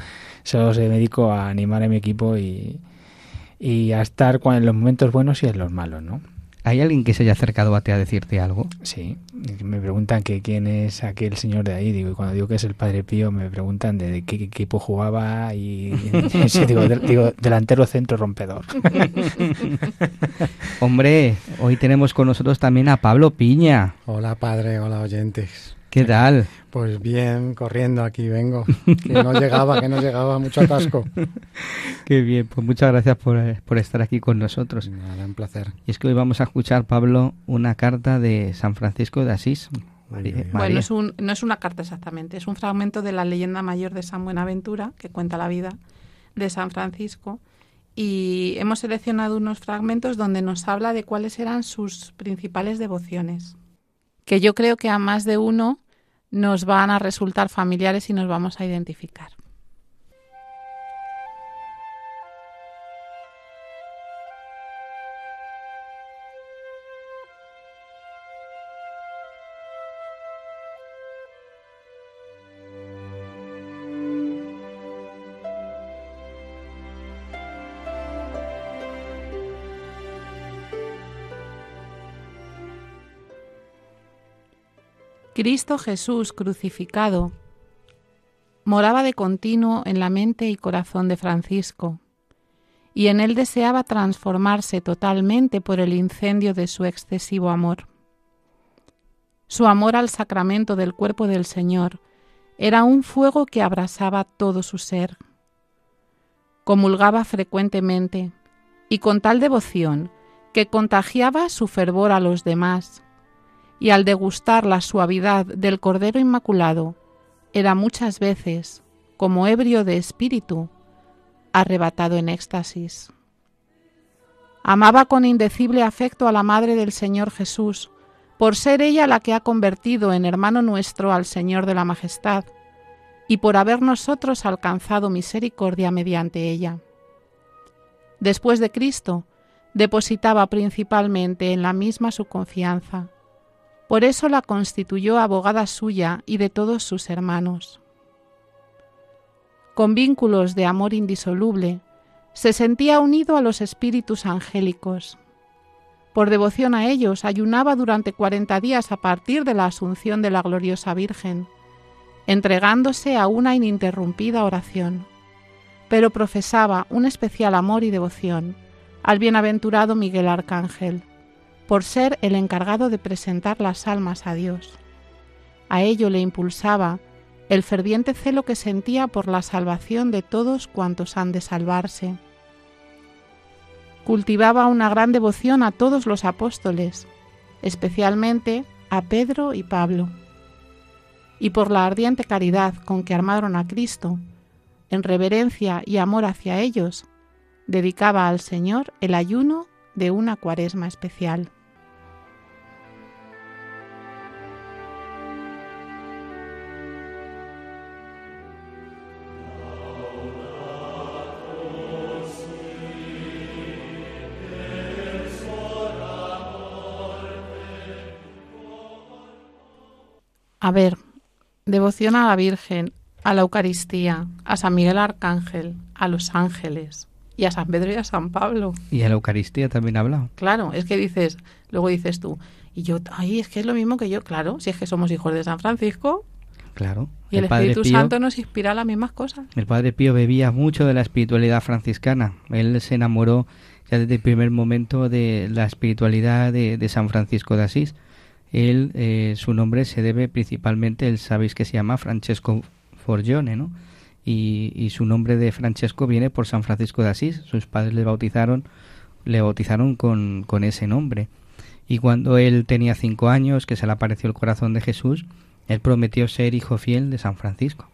Solo se dedico a animar a mi equipo y, y a estar en los momentos buenos y en los malos, ¿no? ¿Hay alguien que se haya acercado a ti a decirte algo? Sí, me preguntan que quién es aquel señor de ahí, digo, y cuando digo que es el Padre Pío, me preguntan de, qué equipo jugaba y, sí, digo, digo, delantero centro rompedor. Hombre, hoy tenemos con nosotros también a Pablo Piña. Hola padre, hola oyentes. ¿Qué tal? Pues bien, corriendo aquí vengo. Que no llegaba, que no llegaba, mucho atasco. Qué bien, pues muchas gracias por, por estar aquí con nosotros. Nada, un placer. Y es que hoy vamos a escuchar, Pablo, una carta de San Francisco de Asís. María. Bueno, es un, no es una carta exactamente, es un fragmento de la leyenda mayor de San Buenaventura que cuenta la vida de San Francisco y hemos seleccionado unos fragmentos donde nos habla de cuáles eran sus principales devociones, que yo creo que a más de uno nos van a resultar familiares y nos vamos a identificar. Cristo Jesús crucificado moraba de continuo en la mente y corazón de Francisco, y en él deseaba transformarse totalmente por el incendio de su excesivo amor. Su amor al sacramento del cuerpo del Señor era un fuego que abrasaba todo su ser. Comulgaba frecuentemente y con tal devoción que contagiaba su fervor a los demás y al degustar la suavidad del Cordero Inmaculado, era muchas veces, como ebrio de espíritu, arrebatado en éxtasis. Amaba con indecible afecto a la Madre del Señor Jesús, por ser ella la que ha convertido en hermano nuestro al Señor de la Majestad, y por haber nosotros alcanzado misericordia mediante ella. Después de Cristo, depositaba principalmente en la misma su confianza, por eso la constituyó abogada suya y de todos sus hermanos. Con vínculos de amor indisoluble, se sentía unido a los espíritus angélicos. Por devoción a ellos ayunaba durante cuarenta días a partir de la asunción de la gloriosa Virgen, entregándose a una ininterrumpida oración, pero profesaba un especial amor y devoción al bienaventurado Miguel Arcángel, por ser el encargado de presentar las almas a Dios. A ello le impulsaba el ferviente celo que sentía por la salvación de todos cuantos han de salvarse. Cultivaba una gran devoción a todos los apóstoles, especialmente a Pedro y Pablo. Y por la ardiente caridad con que armaron a Cristo, en reverencia y amor hacia ellos, dedicaba al Señor el ayuno de una cuaresma especial. A ver, devoción a la Virgen, a la Eucaristía, a San Miguel Arcángel, a los ángeles y a San Pedro y a San Pablo. Y a la Eucaristía también ha hablado. Claro, es que dices, luego dices tú, y yo, ay, es que es lo mismo que yo, claro, si es que somos hijos de San Francisco. Claro. Y el, Espíritu Santo nos inspira las mismas cosas. El Padre Pío bebía mucho de la espiritualidad franciscana. Él se enamoró ya desde el primer momento de la espiritualidad de, de San Francisco de Asís él, eh, su nombre se debe principalmente, él sabéis que se llama Francesco Forgione, ¿no? Y, su nombre de Francesco viene por San Francisco de Asís. Sus padres le bautizaron, le bautizaron con, con ese nombre. Y cuando él tenía cinco años, que se le apareció el corazón de Jesús, él prometió ser hijo fiel de San Francisco.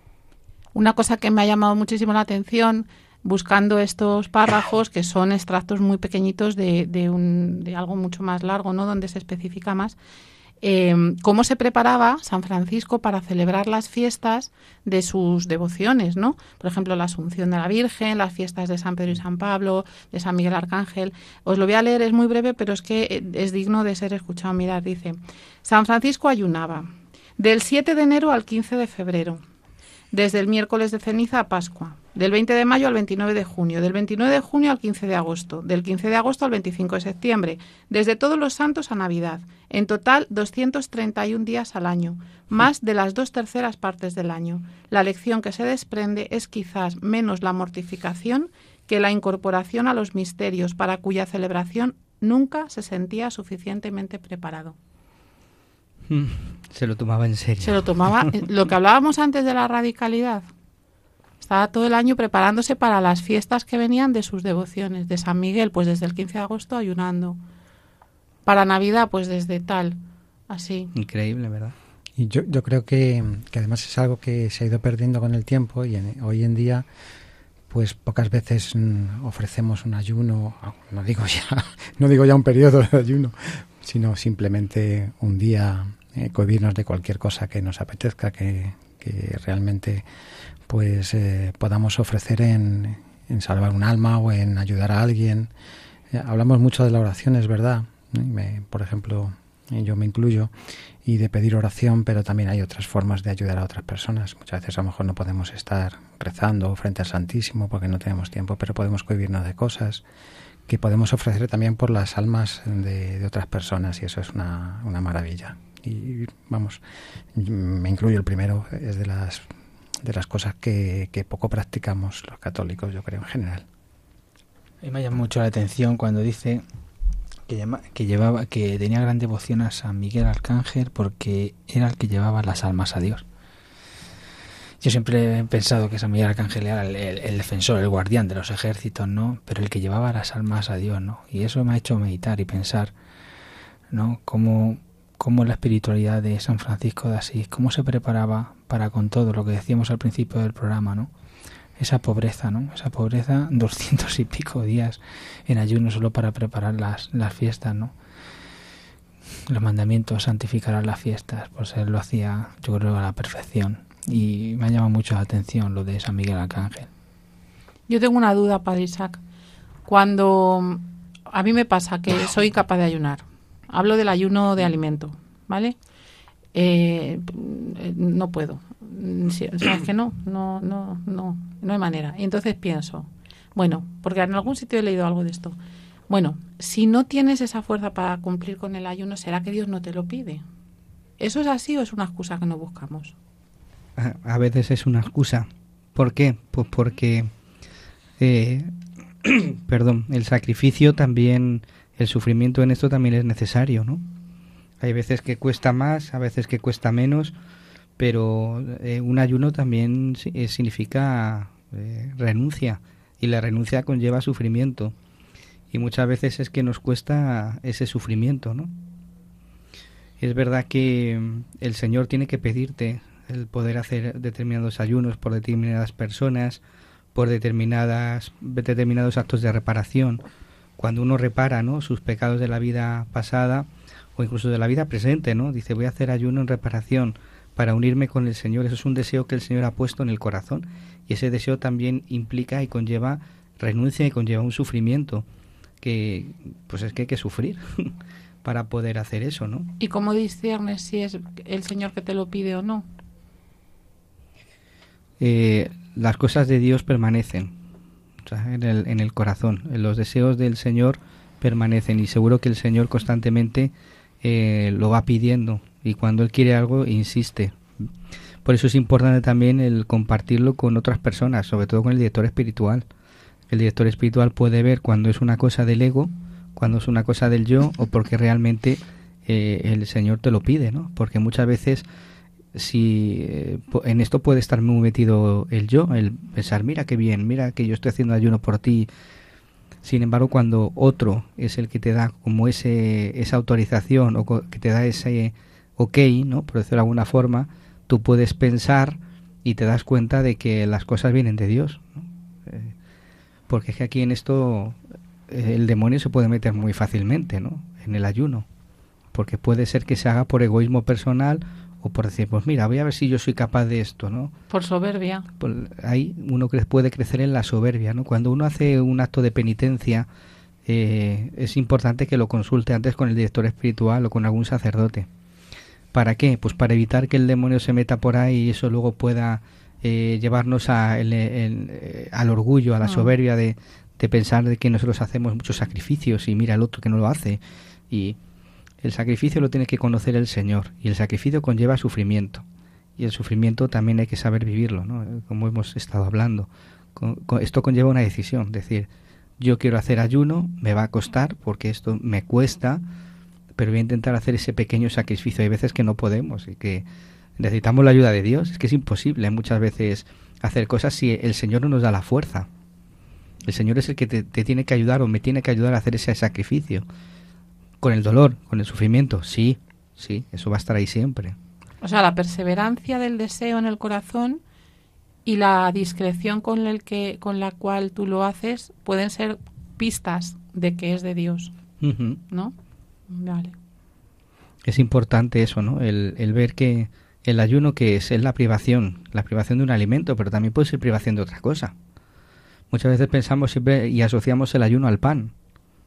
Una cosa que me ha llamado muchísimo la atención buscando estos párrafos que son extractos muy pequeñitos de, de, un, de algo mucho más largo, ¿no? Donde se especifica más Em, cómo se preparaba San Francisco para celebrar las fiestas de sus devociones, ¿no? Por ejemplo, la Asunción de la Virgen, las fiestas de San Pedro y San Pablo, de San Miguel Arcángel. Os lo voy a leer, es muy breve, pero es que eh, es digno de ser escuchado. Mirad, dice, San Francisco ayunaba del 7 de enero al 15 de febrero, desde el miércoles de ceniza a Pascua del 20 de mayo al 29 de junio, del 29 de junio al 15 de agosto, del 15 de agosto al 25 de septiembre, desde todos los santos a Navidad, en total 231 días al año, más de las dos terceras partes del año. La lección que se desprende es quizás menos la mortificación que la incorporación a los misterios para cuya celebración nunca se sentía suficientemente preparado. Se lo tomaba en serio. Se lo tomaba, lo que hablábamos antes de la radicalidad, estaba todo el año preparándose para las fiestas que venían de sus devociones. De San Miguel, pues desde el 15 de agosto ayunando. Para Navidad, pues desde tal. Así. Increíble, ¿verdad? Y yo, yo creo que, además es algo que se ha ido perdiendo con el tiempo y hoy en día pues pocas veces mm, ofrecemos un ayuno, no digo ya, no digo ya un periodo de ayuno, sino simplemente un día eh, cohibirnos de cualquier cosa que nos apetezca, que, realmente pues eh, podamos ofrecer en, en, salvar un alma o en ayudar a alguien. Eh, hablamos mucho de la oración, es verdad. por ejemplo, yo me incluyo, y de pedir oración, pero también hay otras formas de ayudar a otras personas. Muchas veces a lo mejor no podemos estar rezando frente al Santísimo porque no tenemos tiempo, pero podemos cohibirnos de cosas que podemos ofrecer también por las almas de, otras personas y eso es una, una maravilla. Y vamos, me incluyo el primero, es de las, de las cosas que, poco practicamos los católicos, yo creo, en general. Y me llama mucho la atención cuando dice que llevaba que tenía gran devoción a San Miguel Arcángel porque era el que llevaba las almas a Dios. Yo siempre he pensado que San Miguel Arcángel era el, defensor, el guardián de los ejércitos, ¿no? Pero el que llevaba las almas a Dios, ¿no? Y eso me ha hecho meditar y pensar, ¿no? Cómo, cómo la espiritualidad de San Francisco de Asís, cómo se preparaba para con todo lo que decíamos al principio del programa, ¿no? esa pobreza, ¿no? Esa pobreza, doscientos y pico días en ayuno solo para preparar las, las fiestas, ¿no? Los mandamientos santificarán las fiestas, pues él lo hacía, yo creo, a la perfección. Y me ha llamado mucho la atención lo de San Miguel Arcángel. Yo tengo una duda, Padre Isaac. Cuando a mí me pasa que soy capaz de ayunar, hablo del ayuno de alimento, ¿vale? Eh, no puedo. O sea, es que no, no, no, no, no hay manera. Y entonces pienso, bueno, porque en algún sitio he leído algo de esto. Bueno, si no tienes esa fuerza para cumplir con el ayuno, ¿será que Dios no te lo pide? ¿Eso es así o es una excusa que no buscamos? A veces es una excusa. ¿Por qué? Pues porque, eh, perdón, el sacrificio también, el sufrimiento en esto también es necesario, ¿no? Hay veces que cuesta más, a veces que cuesta menos, pero eh, un ayuno también eh, significa renuncia y la renuncia conlleva sufrimiento y muchas veces es que nos cuesta ese sufrimiento, ¿no? Es verdad que mm, el Señor tiene que pedirte el poder hacer determinados ayunos por determinadas personas, por determinadas determinados actos de reparación. Cuando uno repara, ¿no? sus pecados de la vida pasada o incluso de la vida presente, ¿no? Dice, voy a hacer ayuno en reparación para unirme con el Señor. Eso es un deseo que el Señor ha puesto en el corazón y ese deseo también implica y conlleva renuncia y conlleva un sufrimiento que pues es que hay que sufrir para poder hacer eso, ¿no? ¿Y cómo discernes si es el Señor que te lo pide o no? Eh, las cosas de Dios permanecen en, el, en el corazón. Los deseos del Señor permanecen y seguro que el Señor constantemente eh, lo va pidiendo y cuando él quiere algo insiste. Por eso es importante también el compartirlo con otras personas, sobre todo con el director espiritual. El director espiritual puede ver cuando es una cosa del ego, cuando es una cosa del yo o porque realmente eh, el Señor te lo pide, ¿no? Porque muchas veces si eh, en esto puede estar muy metido el yo, el pensar, mira qué bien, mira que yo estoy haciendo ayuno por ti. Sin embargo, cuando otro es el que te da como ese, esa autorización o que te da ese, ok, ¿no? Por decirlo de alguna forma, tú puedes pensar y te das cuenta de que las cosas vienen de Dios. Eh, porque es que aquí en esto eh, el demonio se puede meter muy fácilmente, ¿no? En el ayuno. Porque puede ser que se haga por egoísmo personal o por decir, pues mira, voy a ver si yo soy capaz de esto, ¿no? Por soberbia. ahí uno puede crecer en la soberbia, ¿no? Cuando uno hace un acto de penitencia, eh, es importante que lo consulte antes con el director espiritual o con algún sacerdote ¿Para qué? Pues para evitar que el demonio se meta por ahí y eso luego pueda eh, llevarnos a, eh, al orgullo, a la ah. soberbia de, de, pensar de que nosotros hacemos muchos sacrificios y mira el otro que no lo hace. Y el sacrificio lo tiene que conocer el Señor y el sacrificio conlleva sufrimiento. Y el sufrimiento también hay que saber vivirlo, ¿no? como hemos estado hablando. esto conlleva una decisión, decir, yo quiero hacer ayuno, me va a costar porque esto me cuesta, pero voy a intentar hacer ese pequeño sacrificio. Hay veces que no podemos y que necesitamos la ayuda de Dios. Es que es imposible muchas veces hacer cosas si el Señor no nos da la fuerza. El Señor es el que te, tiene que ayudar o me tiene que ayudar a hacer ese sacrificio. Con el dolor, con el sufrimiento, sí, sí, eso va a estar ahí siempre. O sea, la perseverancia del deseo en el corazón y la discreción con, el que, con la cual tú lo haces pueden ser pistas de que es de Dios. ¿No? Vale. Es importante eso, ¿no? El, el ver que el ayuno que es, es la privación, la privación de un alimento, pero también puede ser privación de otra cosa. Muchas veces pensamos siempre y asociamos el ayuno al pan.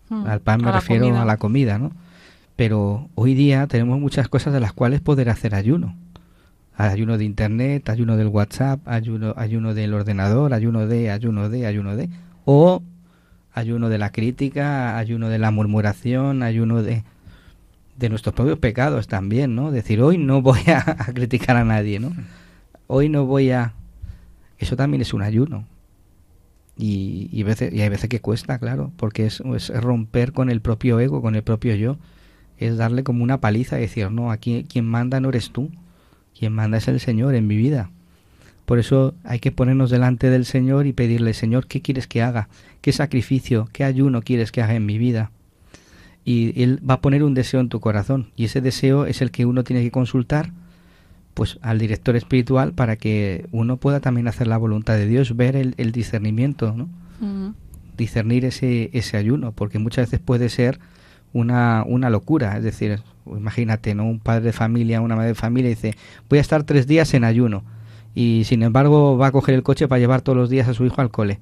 Hmm. al pan me refiero a la comida, ¿no? Pero hoy día tenemos muchas cosas de las cuales poder hacer ayuno. Ayuno de internet, ayuno del WhatsApp, ayuno, ayuno del ordenador, ayuno de, ayuno de, ayuno de. O ayuno de la crítica, ayuno de la murmuración, ayuno de de nuestros propios pecados también, ¿no? Decir, hoy no voy a, criticar a nadie, ¿no? Hoy no voy a... Eso también es un ayuno. Y, y, veces, y hay veces que cuesta, claro, porque es, es, romper con el propio ego, con el propio yo. Es darle como una paliza y decir, no, aquí quien manda no eres tú, quien manda es el Señor en mi vida. Por eso hay que ponernos delante del Señor y pedirle, Señor, ¿qué quieres que haga? ¿Qué sacrificio, qué ayuno quieres que haga en mi vida? y él va a poner un deseo en tu corazón y ese deseo es el que uno tiene que consultar pues al director espiritual para que uno pueda también hacer la voluntad de Dios, ver el, discernimiento, ¿no? Discernir ese, ese ayuno, porque muchas veces puede ser una, una locura, es decir, imagínate, ¿no? Un padre de familia, una madre de familia dice, voy a estar tres días en ayuno y sin embargo va a coger el coche para llevar todos los días a su hijo al cole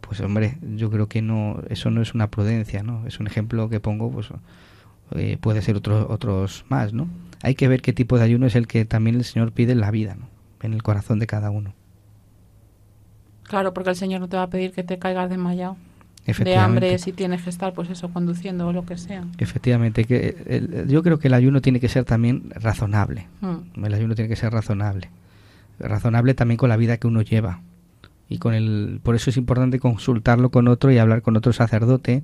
pues hombre, yo creo que no, eso no es una prudencia, ¿no? Es un ejemplo que pongo, pues eh, puede ser otros otros más, ¿no? Hay que ver qué tipo de ayuno es el que también el Señor pide en la vida, ¿no? En el corazón de cada uno. Claro, porque el Señor no te va a pedir que te caigas desmayado de hambre si tienes que estar, pues eso, conduciendo o lo que sea. Efectivamente, que yo creo que el ayuno tiene que ser también razonable. Mm. El ayuno tiene que ser razonable. Razonable también con la vida que uno lleva y con el por eso es importante consultarlo con otro y hablar con otro sacerdote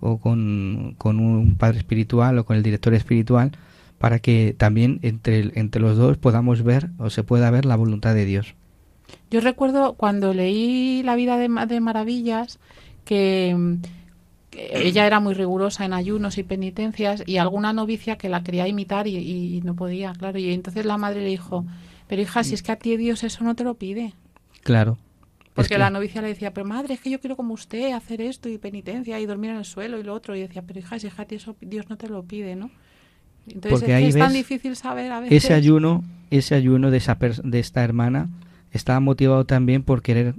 o con, un padre espiritual o con el director espiritual para que también entre, entre los dos podamos ver o se pueda ver la voluntad de Dios. Yo recuerdo cuando leí La vida de, de Maravillas que, ella era muy rigurosa en ayunos y penitencias y alguna novicia que la quería imitar y, y, no podía, claro. Y entonces la madre le dijo, pero hija, si es que a ti Dios eso no te lo pide. Claro. Porque la novicia le decía, pero madre, es que yo quiero como usted hacer esto y penitencia y dormir en el suelo y lo otro. Y decía, pero hija, si hija, eso Dios no te lo pide, ¿no? Entonces es, tan difícil saber a veces. Ese ayuno, ese ayuno de, esa de esta hermana estaba motivado también por querer...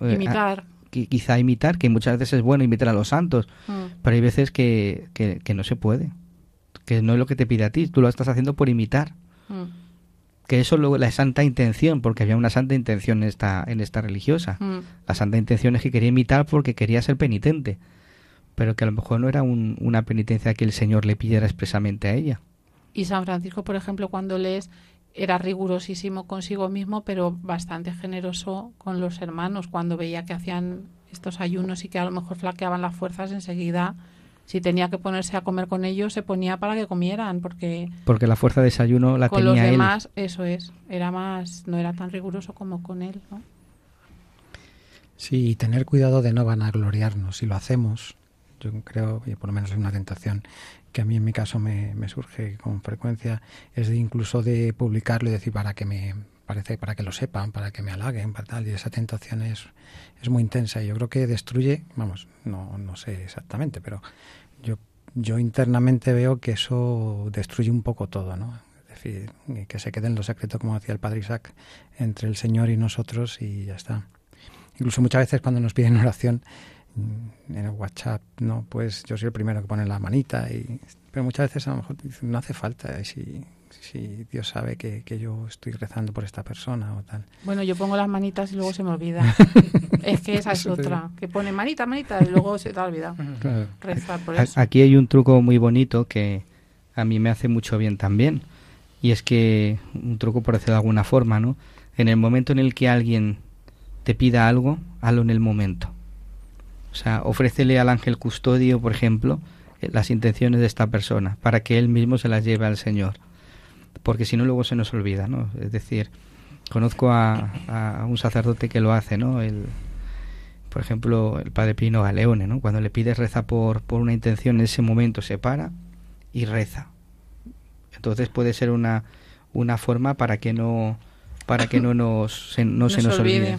Eh, imitar. quizá imitar, que muchas veces es bueno imitar a los santos, mm. pero hay veces que, que, no se puede, que no es lo que te pide a ti, tú lo estás haciendo por imitar. Mm que eso luego la santa intención, porque había una santa intención en esta, en esta religiosa. Mm. La santa intención es que quería imitar porque quería ser penitente, pero que a lo mejor no era una penitencia que el Señor le pidiera expresamente a ella. Y San Francisco, por ejemplo, cuando lees, era rigurosísimo consigo mismo, pero bastante generoso con los hermanos. Cuando veía que hacían estos ayunos y que a lo mejor flaqueaban las fuerzas, enseguida si tenía que ponerse a comer con ellos, se ponía para que comieran, porque... Porque la fuerza de desayuno la con tenía los demás, eso es, era más, no era tan riguroso como con él, ¿no? Sí, y tener cuidado de no vanagloriarnos, si lo hacemos, yo creo, y por lo menos es una tentación que a mí en mi caso me, me surge con frecuencia, es de incluso de publicarlo y decir para que me parece para que lo sepan, para que me halaguen, para tal, y esa tentación es, es muy intensa y yo creo que destruye, vamos, no, no sé exactamente, pero yo, yo internamente veo que eso destruye un poco todo, ¿no? Decir, que se quede en lo secreto, como decía el padre Isaac, entre el Señor y nosotros y ya está. Incluso muchas veces cuando nos piden oración en el WhatsApp, ¿no? Pues yo soy el primero que pone la manita y pero muchas veces a lo mejor no hace falta si si Dios sabe que, que, yo estoy rezando por esta persona o tal. Bueno, yo pongo las manitas y luego se me olvida. es que esa es otra, que pone manita, manita y luego se te olvida rezar por eso. Aquí hay un truco muy bonito que a mí me hace mucho bien también. Y es que, un truco por decirlo de alguna forma, ¿no? En el momento en el que alguien te pida algo, hazlo en el momento. O sea, ofrécele al ángel custodio, por ejemplo, eh, las intenciones de esta persona, para que él mismo se las lleve al Señor porque si no luego se nos olvida, ¿no? Es decir, conozco a, un sacerdote que lo hace, ¿no? El, por ejemplo, el padre Pino Galeone, ¿no? Cuando le pides reza por, por una intención, en ese momento se para y reza. Entonces puede ser una, una forma para que no para que no, nos, no, se nos olvide.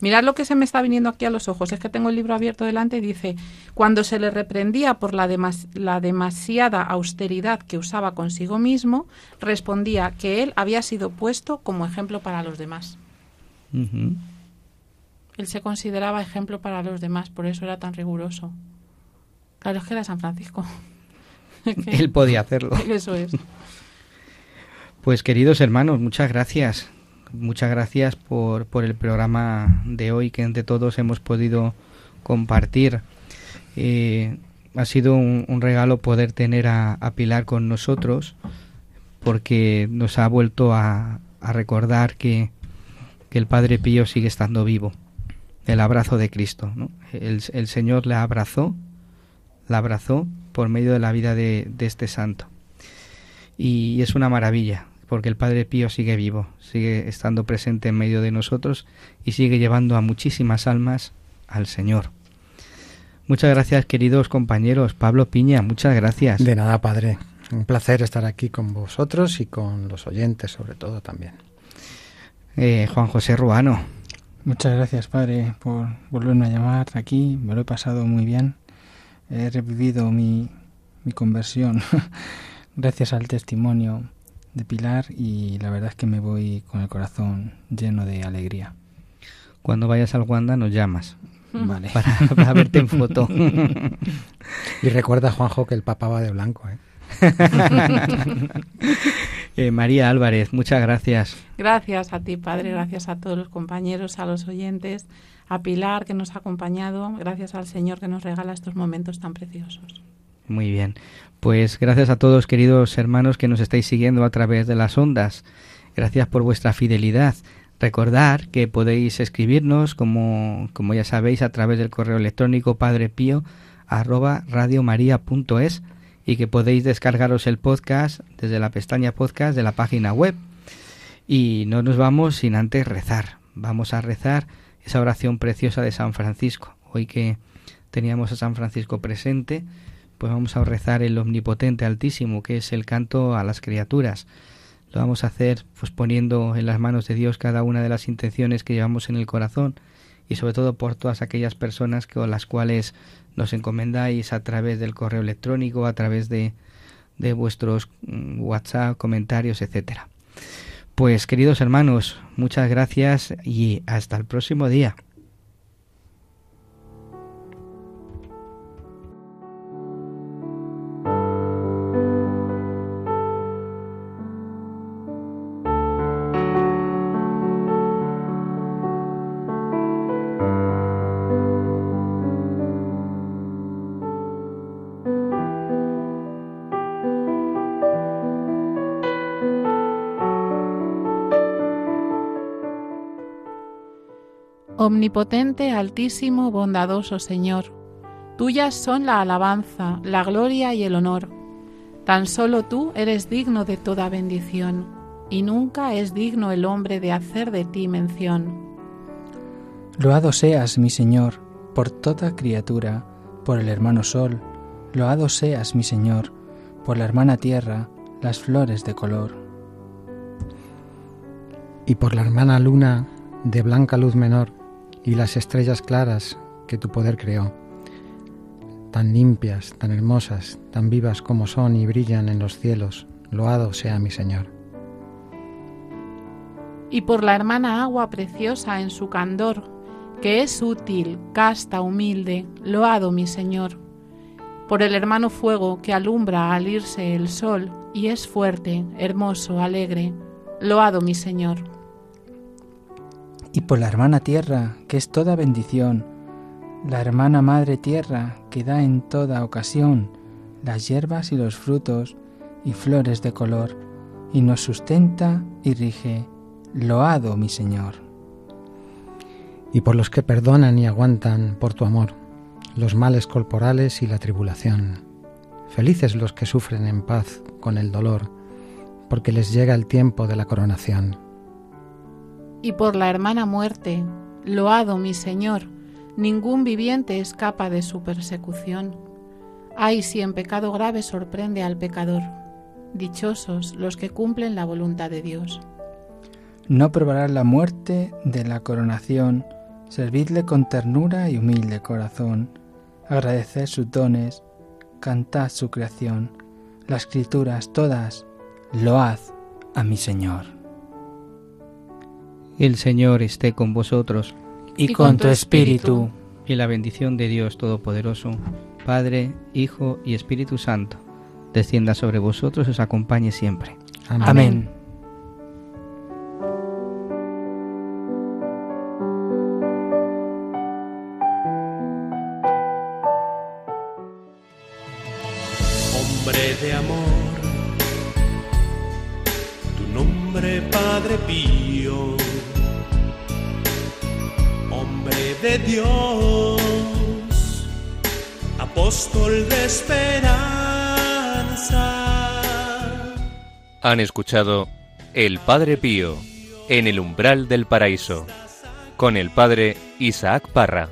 Mirad lo que se me está viniendo aquí a los ojos. Es que tengo el libro abierto delante y dice, cuando se le reprendía por la, la demasiada austeridad que usaba consigo mismo, respondía que él había sido puesto como ejemplo para los demás. Él se consideraba ejemplo para los demás, por eso era tan riguroso. Claro, es que era San Francisco. él podía hacerlo. Eso es. Pues queridos hermanos, muchas gracias muchas gracias por, por el programa de hoy que entre todos hemos podido compartir. Eh, ha sido un, regalo poder tener a, Pilar con nosotros porque nos ha vuelto a, a recordar que, que, el Padre Pío sigue estando vivo. El abrazo de Cristo. El, el, Señor la abrazó, la abrazó por medio de la vida de, de este santo. Y es una maravilla porque el Padre Pío sigue vivo, sigue estando presente en medio de nosotros y sigue llevando a muchísimas almas al Señor. Muchas gracias, queridos compañeros. Pablo Piña, muchas gracias. De nada, Padre. Un placer estar aquí con vosotros y con los oyentes, sobre todo también. Eh, Juan José Ruano. Muchas gracias, Padre, por volverme a llamar aquí. Me lo he pasado muy bien. He revivido mi, mi conversión gracias al testimonio de Pilar y la verdad es que me voy con el corazón lleno de alegría. Cuando vayas al Wanda nos llamas. Vale. Para, verte en foto. y recuerda, Juanjo, que el Papa va de blanco. ¿eh? eh, María Álvarez, muchas gracias. Gracias a ti, Padre, gracias a todos los compañeros, a los oyentes, a Pilar que nos ha acompañado, gracias al Señor que nos regala estos momentos tan preciosos. Muy bien. Pues gracias a todos, queridos hermanos, que nos estáis siguiendo a través de las ondas. Gracias por vuestra fidelidad. Recordar que podéis escribirnos, como, como ya sabéis, a través del correo electrónico padrepío arroba radiomaria.es y que podéis descargaros el podcast desde la pestaña podcast de la página web. Y no nos vamos sin antes rezar. Vamos a rezar esa oración preciosa de San Francisco. Hoy que teníamos a San Francisco presente, pues vamos a rezar el omnipotente altísimo, que es el canto a las criaturas. Lo vamos a hacer pues poniendo en las manos de Dios cada una de las intenciones que llevamos en el corazón y sobre todo por todas aquellas personas con las cuales nos encomendáis a través del correo electrónico, a través de, de vuestros mm, WhatsApp, comentarios, etcétera. Pues queridos hermanos, muchas gracias y hasta el próximo día. Omnipotente, altísimo, bondadoso Señor, tuyas son la alabanza, la gloria y el honor. Tan solo tú eres digno de toda bendición, y nunca es digno el hombre de hacer de ti mención. Loado seas, mi Señor, por toda criatura, por el hermano sol, loado seas, mi Señor, por la hermana tierra, las flores de color. Y por la hermana luna, de blanca luz menor, y las estrellas claras que tu poder creó, tan limpias, tan hermosas, tan vivas como son y brillan en los cielos, loado sea mi Señor. Y por la hermana agua preciosa en su candor, que es útil, casta, humilde, loado mi Señor. Por el hermano fuego que alumbra al irse el sol y es fuerte, hermoso, alegre, loado mi Señor y por la hermana tierra, que es toda bendición, la hermana madre tierra, que da en toda ocasión las hierbas y los frutos y flores de color, y nos sustenta y rige. Loado, mi Señor. Y por los que perdonan y aguantan por tu amor los males corporales y la tribulación. Felices los que sufren en paz con el dolor, porque les llega el tiempo de la coronación y por la hermana muerte. Loado mi Señor, ningún viviente escapa de su persecución. Ay, si en pecado grave sorprende al pecador. Dichosos los que cumplen la voluntad de Dios. no probarás la muerte de la coronación, servidle con ternura y humilde corazón, agradecer sus dones, cantad su creación, las escrituras todas, load a mi Señor. El Señor esté con vosotros. Y, con, tu espíritu. Y la bendición de Dios Todopoderoso, Padre, Hijo y Espíritu Santo, descienda sobre vosotros y os acompañe siempre. Amén. Han escuchado El Padre Pío en el umbral del paraíso con el Padre Isaac Parra.